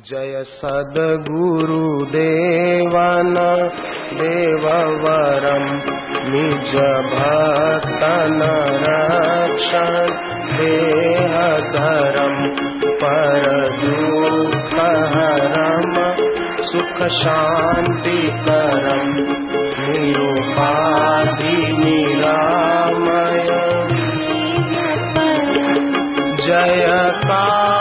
जय सद्गुरुवन देववरं निज भस्तनरक्षे अधरम् परदुर्नहरम् सुख शान्ति परम् निरुपाधिरामय जयता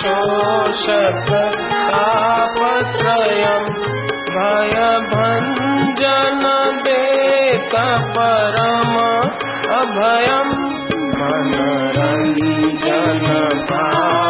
शोषत भयं भ जनदे कपर अभयं मनरी जनदा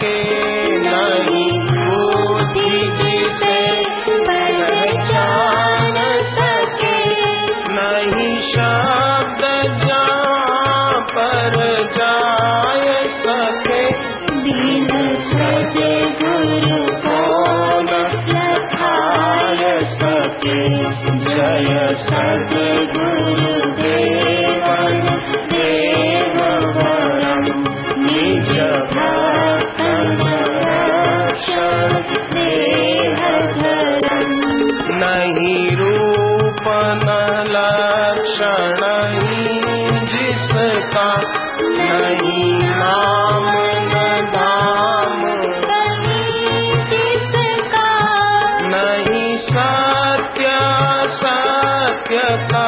que शरणी जिसका नहीं नाम न दाम नहीं सत्य सत्य का